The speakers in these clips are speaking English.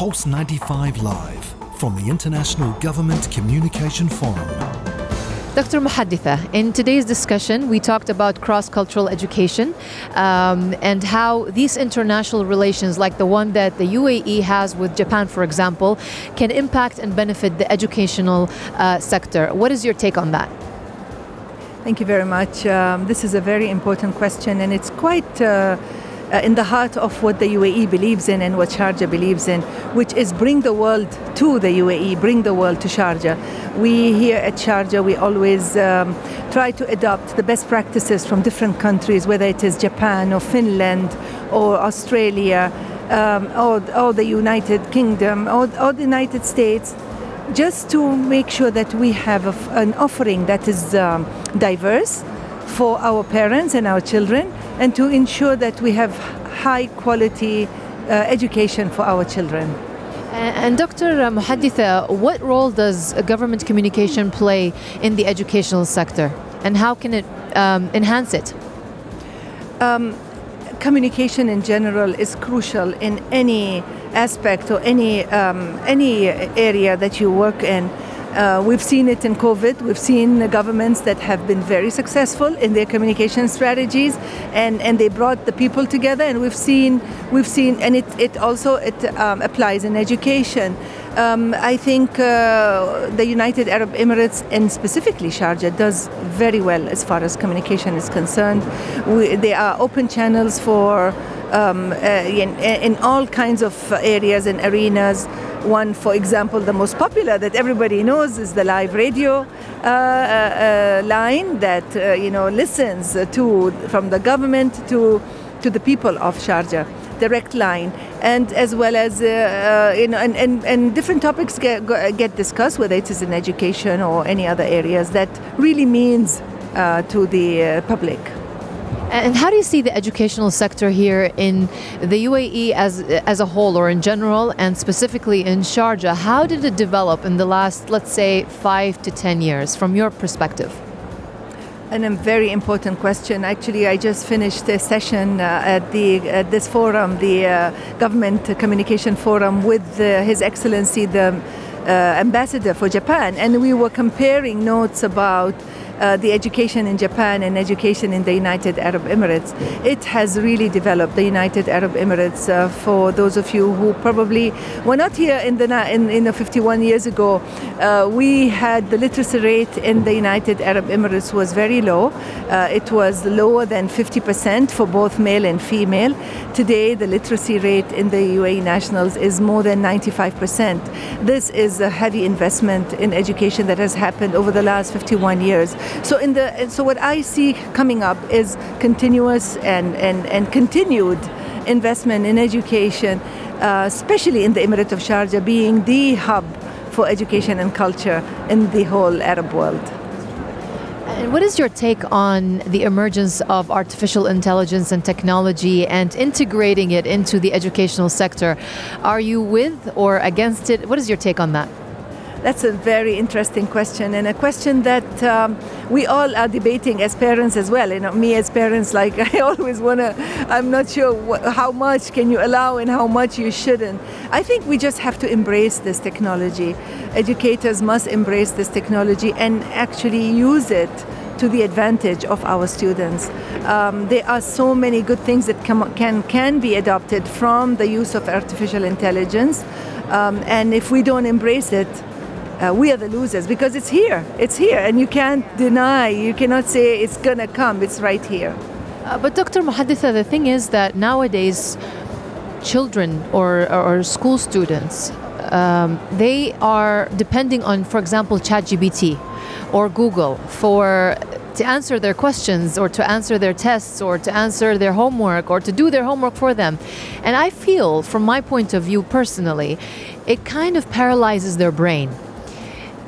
Pulse 95 Live from the International Government Communication Forum. Dr. Muhadditha, in today's discussion, we talked about cross cultural education um, and how these international relations, like the one that the UAE has with Japan, for example, can impact and benefit the educational uh, sector. What is your take on that? Thank you very much. Um, this is a very important question, and it's quite. Uh, uh, in the heart of what the UAE believes in and what Sharjah believes in, which is bring the world to the UAE, bring the world to Sharjah. We here at Sharjah, we always um, try to adopt the best practices from different countries, whether it is Japan or Finland or Australia um, or, or, the United Kingdom or, or, the United States, just to make sure that we have a, an offering that is um, diverse for our parents and our children and to ensure that we have high quality uh, education for our children. And Dr. Muhadditha, what role does government communication play in the educational sector and how can it um, enhance it? Um, communication in general is crucial in any aspect or any, um, any area that you work in. Uh, we've seen it in COVID. We've seen governments that have been very successful in their communication strategies, and, and they brought the people together. And we've seen we've seen, and it, it also it um, applies in education. Um, I think uh, the United Arab Emirates and specifically Sharjah does very well as far as communication is concerned. We, there are open channels for um, uh, in, in all kinds of areas and arenas. One, for example, the most popular that everybody knows is the live radio uh, uh, uh line that uh, you know listens to from the government to to the people of Sharjah direct line, and as well as uh, you know, and, and, and different topics get, get discussed, whether it is in education or any other areas that really means to the public. And how do you see the educational sector here in the UAE as as a whole, or in general, and specifically in Sharjah? How did it develop in the last, let's say, five to ten years, from your perspective? And a very important question. Actually, I just finished a session uh, at the at this forum, the uh, Government Communication Forum, with uh, His Excellency the uh, Ambassador for Japan, and we were comparing notes about uh, the education in Japan and education in the United Arab Emirates. It has really developed the United Arab Emirates. Uh, for those of you who probably were not here in the in, in the 51 years ago, uh, we had the literacy rate in the United Arab Emirates was very low. Uh, it was lower than 50% for both male and female. Today, the literacy rate in the UAE nationals is more than 95%. This is a heavy investment in education that has happened over the last 51 years. So in the so what I see coming up is continuous and and, and continued investment in education, uh, especially in the Emirate of Sharjah, being the hub for education and culture in the whole Arab world. And what is your take on the emergence of artificial intelligence and technology and integrating it into the educational sector? Are you with or against it? What is your take on that? That's a very interesting question, and a question that um, we all are debating as parents as well. You know, me as parents, like I always wanna. I'm not sure wh- how much can you allow and how much you shouldn't. I think we just have to embrace this technology. Educators must embrace this technology and actually use it to the advantage of our students. Um, there are so many good things that can, can, can be adopted from the use of artificial intelligence. Um, and if we don't embrace it, uh, we are the losers because it's here. It's here, and you can't deny, you cannot say it's gonna come, it's right here. Uh, but Dr. Muhadditha, the thing is that nowadays, children or, or school students, um, they are depending on, for example, ChatGPT or Google for to answer their questions or to answer their tests or to answer their homework or to do their homework for them. And I feel, from my point of view personally, it kind of paralyzes their brain.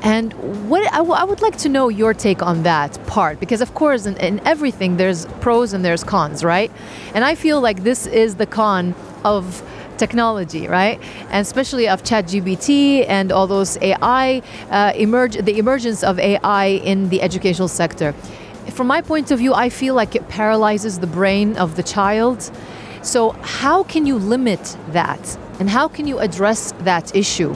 And what I, would like to know your take on that part, because of course, in, in everything, there's pros and there's cons, right? And I feel like this is the con of technology, right? And especially of ChatGPT and all those AI uh, emerge, the emergence of AI in the educational sector. From my point of view, I feel like it paralyzes the brain of the child. So how can you limit that? And how can you address that issue?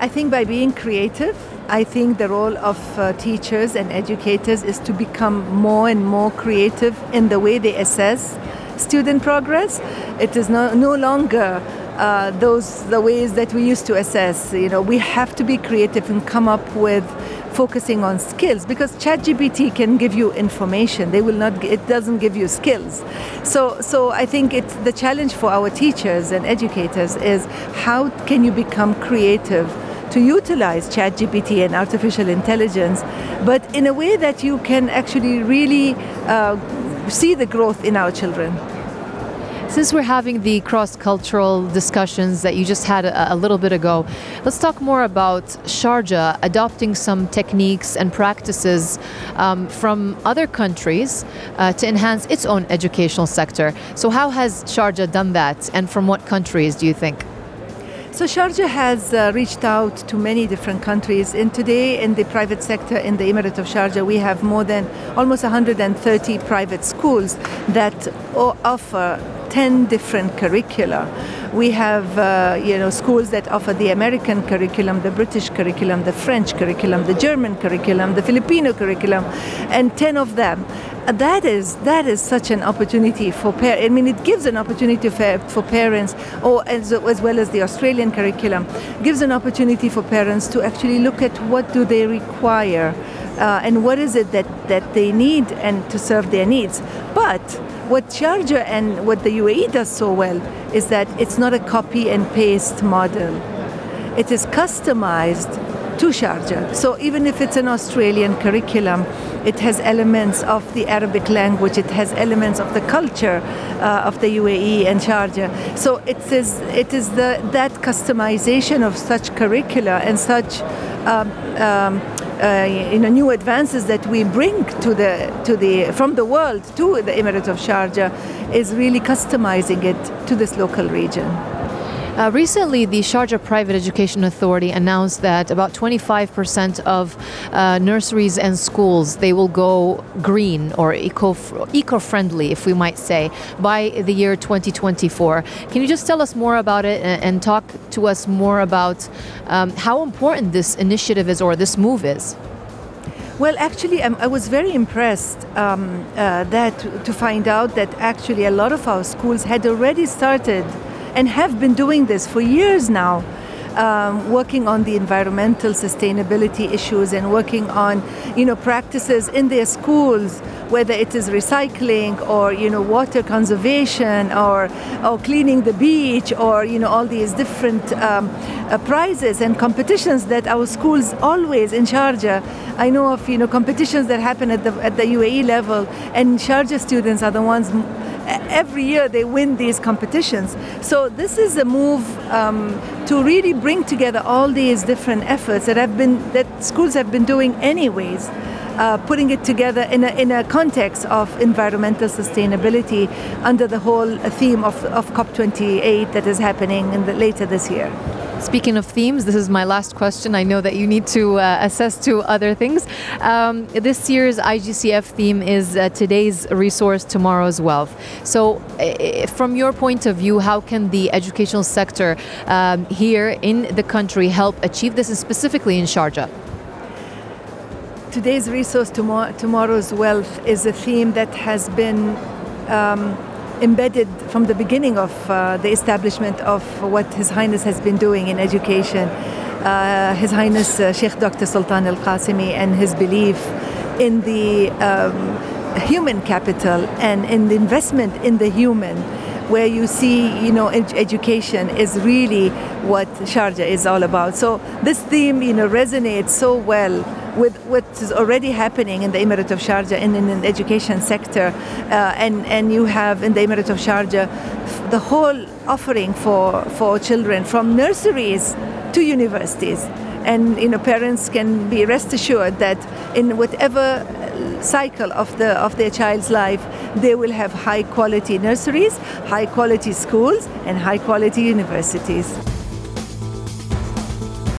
I think by being creative, I think the role of uh, teachers and educators is to become more and more creative in the way they assess student progress. It is no, no longer uh, those the ways that we used to assess. You know, we have to be creative and come up with focusing on skills because ChatGPT can give you information. They will not. It doesn't give you skills. So, so I think it's the challenge for our teachers and educators is how can you become creative to utilize ChatGPT and artificial intelligence, but in a way that you can actually really uh, see the growth in our children. Since we're having the cross cultural discussions that you just had a, a, little bit ago, let's talk more about Sharjah adopting some techniques and practices um, from other countries uh, to enhance its own educational sector. So, how has Sharjah done that, and from what countries do you think? So Sharjah has uh, reached out to many different countries, and today in the private sector in the Emirate of Sharjah, we have more than almost 130 private schools that offer 10 different curricula. We have, uh, you know, schools that offer the American curriculum, the British curriculum, the French curriculum, the German curriculum, the Filipino curriculum, and 10 of them. That is that is such an opportunity for parents. I mean, it gives an opportunity for, for parents, or as, as well as the Australian curriculum, gives an opportunity for parents to actually look at what do they require, uh, and what is it that that they need, and to serve their needs. But what Sharjah and what the UAE does so well is that it's not a copy and paste model. It is customized to Sharjah. So even if it's an Australian curriculum, it has elements of the Arabic language, it has elements of the culture uh, of the UAE and Sharjah. So it is, it is the, that customization of such curricula and such um, um, Uh, you know, new advances that we bring to the, to the, from the world to the Emirate of Sharjah is really customizing it to this local region. Uh, recently, the Sharjah Private Education Authority announced that about 25% of uh, nurseries and schools they will go green or eco eco-friendly, if we might say, by the year 2024. Can you just tell us more about it and, and talk to us more about um, how important this initiative is or this move is? Well, actually, um, I was very impressed um, uh, that to find out that actually a lot of our schools had already started and have been doing this for years now. Um, working on the environmental sustainability issues and working on you know practices in their schools whether it is recycling or you know water conservation or or cleaning the beach or you know all these different um, uh, prizes and competitions that our schools always in Sharjah I know of you know competitions that happen at the at the UAE level and Sharjah students are the ones every year they win these competitions. So this is a move um, to really bring together all these different efforts that have been that schools have been doing anyways. Uh, putting it together in a, in a context of environmental sustainability under the whole theme of, of COP28 that is happening the, later this year. Speaking of themes, this is my last question. I know that you need to uh, assess to other things. Um, this year's IGCF theme is uh, today's resource, tomorrow's wealth. So, uh, from your point of view, how can the educational sector um, here in the country help achieve this, and specifically in Sharjah? Today's resource, tomorrow's wealth, is a theme that has been. Um, embedded from the beginning of uh, the establishment of what His Highness has been doing in education. Uh, His Highness uh, Sheikh Dr. Sultan Al Qasimi and his belief in the um, human capital and in the investment in the human where you see, you know, ed- education is really what Sharjah is all about. So this theme, you know, resonates so well with what is already happening in the Emirate of Sharjah and in the education sector. Uh, and, and you have in the Emirate of Sharjah the whole offering for, for children from nurseries to universities. And you know, parents can be rest assured that in whatever cycle of the of their child's life, they will have high quality nurseries, high quality schools, and high quality universities.